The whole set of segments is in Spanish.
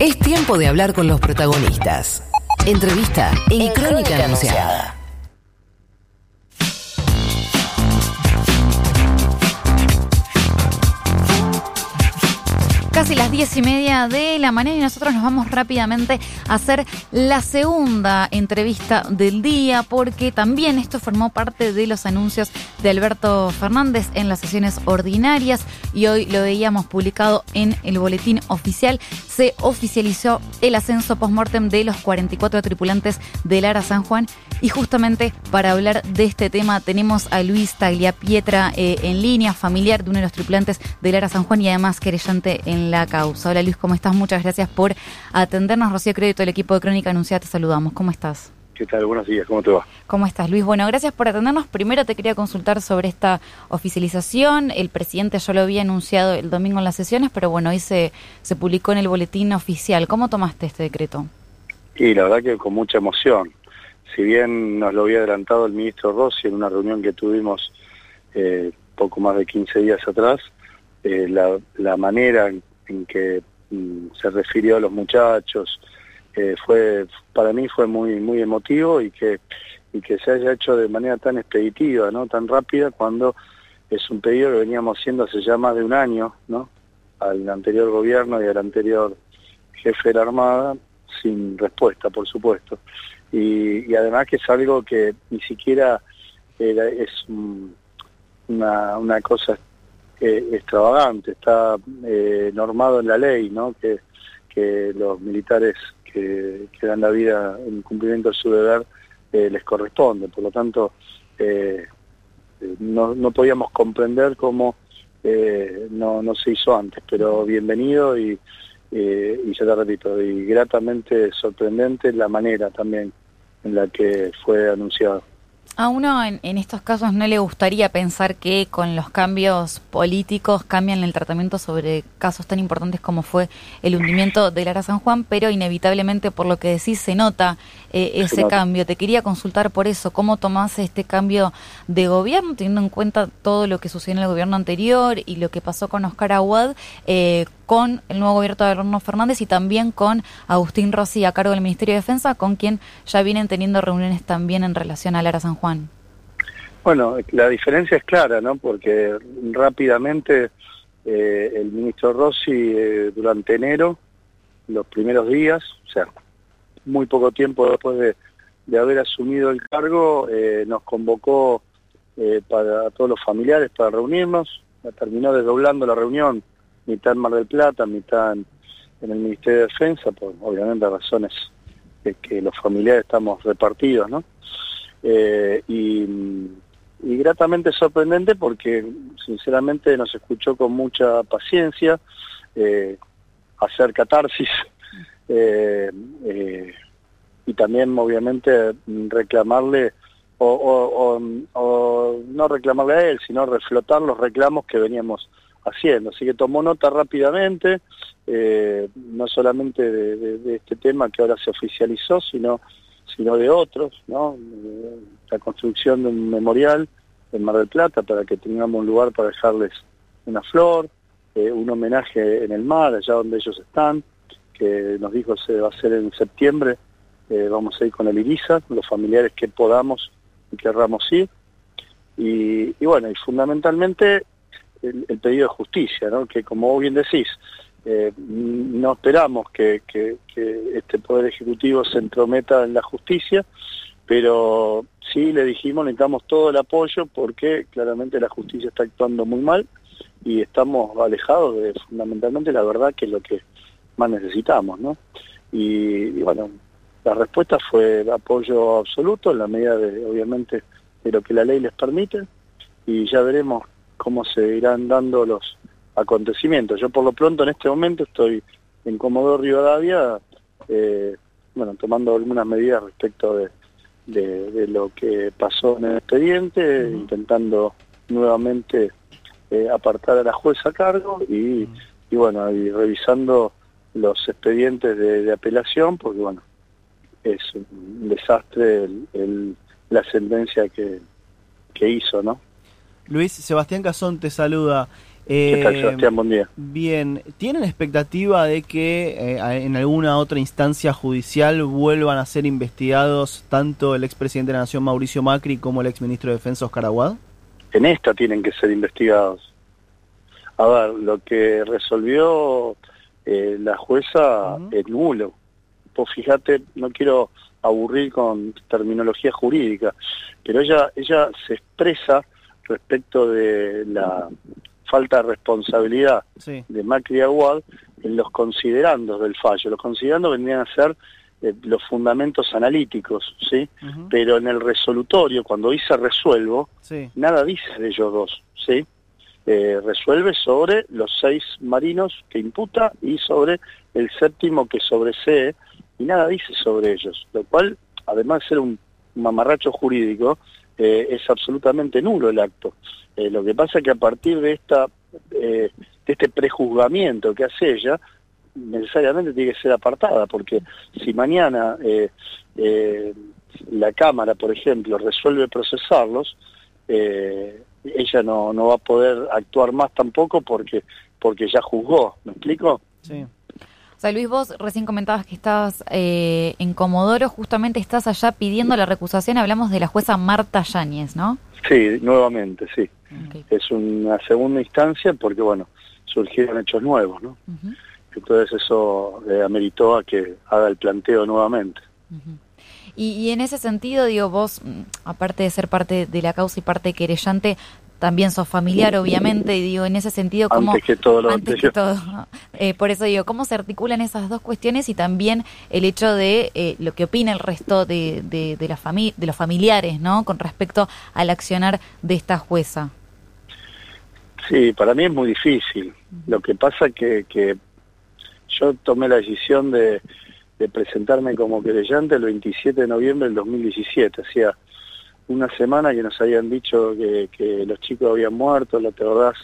Es tiempo de hablar con los protagonistas. Entrevista en, Crónica, Anunciada. Casi las diez y media de la mañana y nosotros nos vamos rápidamente a hacer la segunda entrevista del día porque también esto formó parte de los anuncios de Alberto Fernández en las sesiones ordinarias y hoy lo veíamos publicado en el boletín oficial. Se oficializó el ascenso post-mortem de los 44 tripulantes del Ara San Juan y justamente para hablar de este tema tenemos a Luis Tagliapietra eh, en línea, familiar de uno de los tripulantes del Ara San Juan y además querellante en la causa. Hola Luis, ¿cómo estás? Muchas gracias por atendernos. Rocío Crédito, el equipo de Crónica Anunciada, te saludamos. ¿Cómo estás? ¿Qué tal? Buenos días, ¿cómo te va? ¿Cómo estás, Luis? Bueno, gracias por atendernos. Primero te quería consultar sobre esta oficialización. El presidente ya lo había anunciado el domingo en las sesiones, pero bueno, hoy se, se publicó en el boletín oficial. ¿Cómo tomaste este decreto? Y la verdad que con mucha emoción. Si bien nos lo había adelantado el ministro Rossi en una reunión que tuvimos eh, poco más de 15 días atrás, eh, la, la manera en en que mm, se refirió a los muchachos, eh, fue para mí fue muy muy emotivo y que y que se haya hecho de manera tan expeditiva, ¿no? tan rápida cuando es un pedido que veníamos haciendo hace ya más de un año, ¿no? al anterior gobierno y al anterior jefe de la Armada, sin respuesta, por supuesto. Y, además que es algo que ni siquiera es una, una cosa extravagante, está eh, normado en la ley, ¿no? Que, los militares que, dan la vida en cumplimiento de su deber eh, les corresponde. Por lo tanto, eh, no, no podíamos comprender cómo no, no se hizo antes, pero bienvenido y, y ya te repito, y gratamente sorprendente la manera también en la que fue anunciado. A uno en, estos casos no le gustaría pensar que con los cambios políticos cambian el tratamiento sobre casos tan importantes como fue el hundimiento del Ara San Juan, pero inevitablemente por lo que decís se nota eh, ese cambio. Te quería consultar por eso, ¿cómo tomás este cambio de gobierno, teniendo en cuenta todo lo que sucedió en el gobierno anterior y lo que pasó con Oscar Aguad? Eh, con el nuevo gobierno de Alberto Fernández y también con Agustín Rossi a cargo del Ministerio de Defensa, con quien ya vienen teniendo reuniones también en relación a Lara San Juan. Bueno, la diferencia es clara, ¿no? Porque rápidamente eh, el ministro Rossi eh, durante enero, los primeros días, o sea, muy poco tiempo después de, haber asumido el cargo, eh, nos convocó para todos los familiares para reunirnos, terminó desdoblando la reunión mitad en Mar del Plata, mitad en, el Ministerio de Defensa, por obviamente razones de que los familiares estamos repartidos, ¿no? Eh, y, gratamente sorprendente porque sinceramente nos escuchó con mucha paciencia, eh, hacer catarsis eh, y también obviamente reclamarle o, o, no reclamarle a él, sino reflotar los reclamos que veníamos haciendo. Así que tomó nota rápidamente, eh, no solamente de, este tema que ahora se oficializó, sino, sino de otros, ¿no? la construcción de un memorial en Mar del Plata para que tengamos un lugar para dejarles una flor, eh, un homenaje en el mar, allá donde ellos están, que nos dijo se va a hacer en septiembre, eh, vamos a ir con el Iriza, los familiares que podamos y querramos ir. Y, y bueno, y fundamentalmente el, pedido de justicia, ¿no? que como vos bien decís, eh, no esperamos que, este Poder Ejecutivo se entrometa en la justicia, pero sí le dijimos necesitamos todo el apoyo porque claramente la justicia está actuando muy mal y estamos alejados de fundamentalmente la verdad que es lo que más necesitamos, ¿no? Y, y bueno, la respuesta fue apoyo absoluto en la medida de, obviamente, de lo que la ley les permite y ya veremos cómo se irán dando los acontecimientos. Yo por lo pronto en este momento estoy en Comodoro Rivadavia, eh, bueno, tomando algunas medidas respecto de, de, lo que pasó en el expediente, intentando nuevamente eh, apartar a la jueza a cargo y, y bueno, y revisando los expedientes de, apelación, porque bueno, es un desastre el, la sentencia que, que hizo, ¿no? Luis, Sebastián Cazón te saluda. ¿Qué tal, Sebastián? Buen día. Bien, ¿tienen expectativa de que eh, en alguna otra instancia judicial vuelvan a ser investigados tanto el expresidente de la Nación Mauricio Macri como el exministro de Defensa Oscar Aguad? En esta tienen que ser investigados. A ver, lo que resolvió eh, la jueza es nulo. Pues fíjate, no quiero aburrir con terminología jurídica, pero ella, ella se expresa respecto de la falta de responsabilidad de Macri Aguad en los considerandos del fallo. Los considerandos vendrían a ser eh, los fundamentos analíticos, ¿sí? Pero en el resolutorio, cuando dice resuelvo, nada dice de ellos dos, ¿sí? Eh, resuelve sobre los seis marinos que imputa y sobre el séptimo que sobresee y nada dice sobre ellos, lo cual, además de ser un mamarracho jurídico, eh, es absolutamente nulo el acto. Eh, lo que pasa es que a partir de, esta, de este prejuzgamiento que hace ella, necesariamente tiene que ser apartada, porque si mañana la Cámara, por ejemplo, resuelve procesarlos, eh, ella no, no va a poder actuar más tampoco porque, porque ya juzgó, ¿me explico? Sí. O sea, Luis, vos recién comentabas que estabas eh, en Comodoro, justamente estás allá pidiendo la recusación, hablamos de la jueza Marta Yáñez, ¿no? Sí, nuevamente, sí. Es una segunda instancia porque, bueno, surgieron hechos nuevos, ¿no? Entonces eso le ameritó a que haga el planteo nuevamente. Y, en ese sentido, digo, vos, mm, aparte de ser parte de la causa y parte querellante, también sos familiar, obviamente, y digo, en ese sentido, ¿cómo... Antes que todo lo antes que todo, eh, Por eso digo, ¿cómo se articulan esas dos cuestiones y también el hecho de eh, lo que opina el resto de, de, de, la de los familiares, ¿no? Con respecto al accionar de esta jueza. Sí, para mí es muy difícil. Lo que pasa que, que yo tomé la decisión de de presentarme como querellante el 27 de noviembre del 2017. Hacía una semana que nos habían dicho que, los chicos habían muerto, ¿te acordás?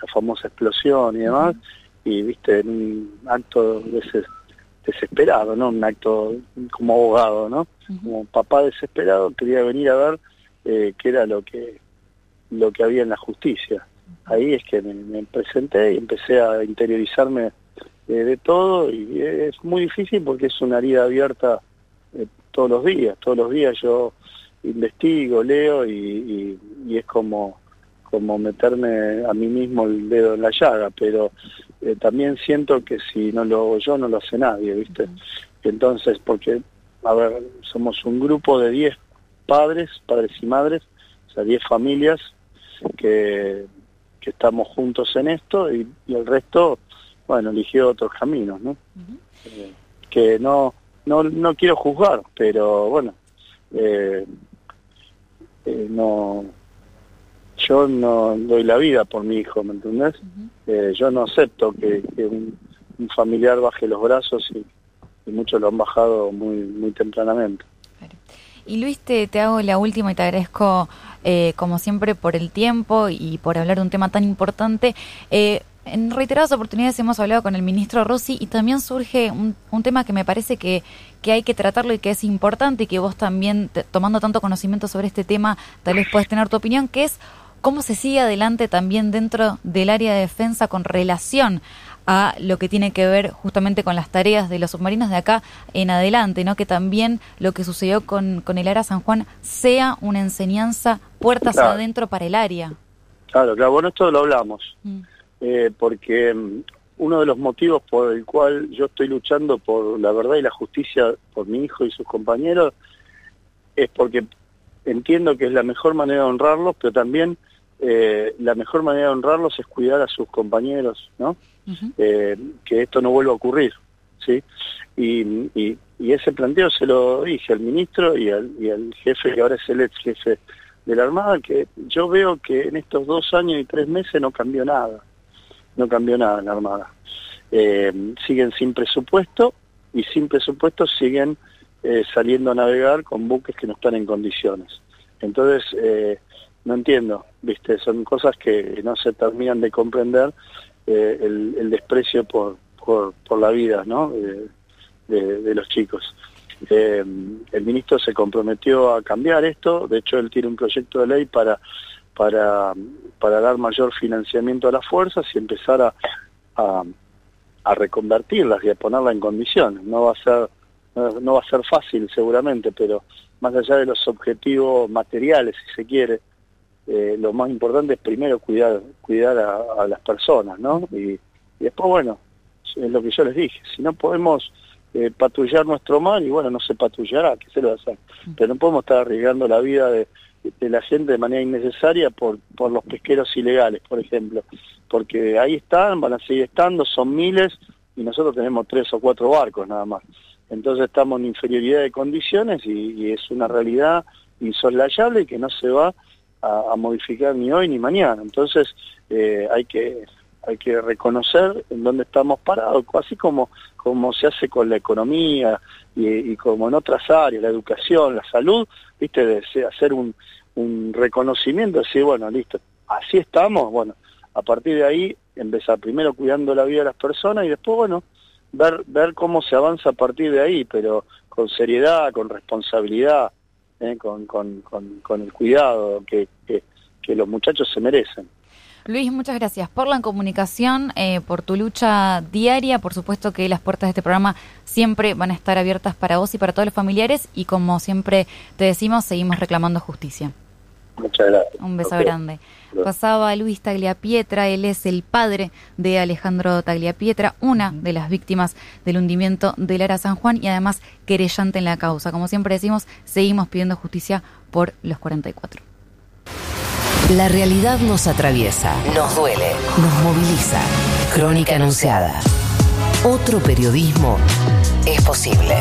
La famosa explosión y demás, y viste, en un acto desesperado, ¿no? Un acto como abogado, ¿no? Como papá desesperado quería venir a ver eh, qué era lo que, lo que había en la justicia. Ahí es que me presenté y empecé a interiorizarme eh, de todo y es muy difícil porque es una herida abierta eh, todos los días, todos los días yo investigo, leo y, es como, como meterme a mí mismo el dedo en la llaga, pero eh, también siento que si no lo hago yo no lo hace nadie, ¿viste? Entonces, porque, a ver, somos un grupo de 10 padres, padres y madres, o sea, 10 familias que, que estamos juntos en esto y el resto bueno, eligió otros caminos, ¿no? Eh, que no, no, no quiero juzgar, pero bueno, eh, eh, no, yo no doy la vida por mi hijo, ¿me entendés? yo no acepto que, un, familiar baje los brazos y, muchos lo han bajado muy, muy tempranamente. Y Luis, te, te hago la última y te agradezco, como siempre, por el tiempo y por hablar de un tema tan importante. Eh, en reiteradas oportunidades hemos hablado con el ministro Rossi y también surge un, tema que me parece que, que, hay que tratarlo y que es importante y que vos también, tomando tanto conocimiento sobre este tema, tal vez puedes tener tu opinión, que es cómo se sigue adelante también dentro del área de defensa con relación a lo que tiene que ver justamente con las tareas de los submarinos de acá en adelante, ¿no? Que también lo que sucedió con, con el área San Juan sea una enseñanza puertas adentro para el área. Claro, claro, bueno, esto lo hablamos. Mm. Eh, porque mm, uno de los motivos por el cual yo estoy luchando por la verdad y la justicia por mi hijo y sus compañeros es porque entiendo que es la mejor manera de honrarlos, pero también eh, la mejor manera de honrarlos es cuidar a sus compañeros, ¿no? Eh, que esto no vuelva a ocurrir, ¿sí? Y, y, ese planteo se lo dije al ministro y al, y al jefe, que ahora es el ex jefe de la Armada, que yo veo que en estos dos años y tres meses no cambió nada no cambió nada en la Armada. Eh, siguen sin presupuesto y sin presupuesto siguen eh, saliendo a navegar con buques que no están en condiciones. Entonces, eh, no entiendo, viste, son cosas que no se terminan de comprender el, desprecio por, por, por, la vida ¿no? de, los chicos. el ministro se comprometió a cambiar esto, de hecho él tiene un proyecto de ley para para, para dar mayor financiamiento a las fuerzas y empezar a, a, a reconvertirlas y a ponerlas en condiciones. No va a ser no va a ser fácil seguramente, pero más allá de los objetivos materiales, si se quiere, eh, lo más importante es primero cuidar cuidar a, las personas, ¿no? Y, después, bueno, es lo que yo les dije, si no podemos eh, patrullar nuestro mar, y bueno, no se patrullará, ¿qué se lo va a hacer? Mm. Pero no podemos estar arriesgando la vida de, de la gente de manera innecesaria por, por los pesqueros ilegales, por ejemplo, porque ahí están, van a seguir estando, son miles, y nosotros tenemos tres o cuatro barcos nada más. Entonces estamos en inferioridad de condiciones y, es una realidad insoslayable que no se va a, modificar ni hoy ni mañana. Entonces eh, hay que hay que reconocer en dónde estamos parados, así como, como se hace con la economía y, como en otras áreas, la educación, la salud, viste, de hacer un, un reconocimiento, decir, bueno, listo, así estamos, bueno, a partir de ahí empezar primero cuidando la vida de las personas y después, bueno, ver, ver cómo se avanza a partir de ahí, pero con seriedad, con responsabilidad, ¿eh? con, con, con, el cuidado que, que, los muchachos se merecen. Luis, muchas gracias por la comunicación, eh, por tu lucha diaria. Por supuesto que las puertas de este programa siempre van a estar abiertas para vos y para todos los familiares y como siempre te decimos, seguimos reclamando justicia. Muchas gracias. Un beso grande. Pasaba Luis Tagliapietra, él es el padre de Alejandro Tagliapietra, una de las víctimas del hundimiento del Ara San Juan y además querellante en la causa. Como siempre decimos, seguimos pidiendo justicia por los 44. La realidad nos atraviesa, nos duele, nos moviliza. Crónica anunciada. Otro periodismo es posible.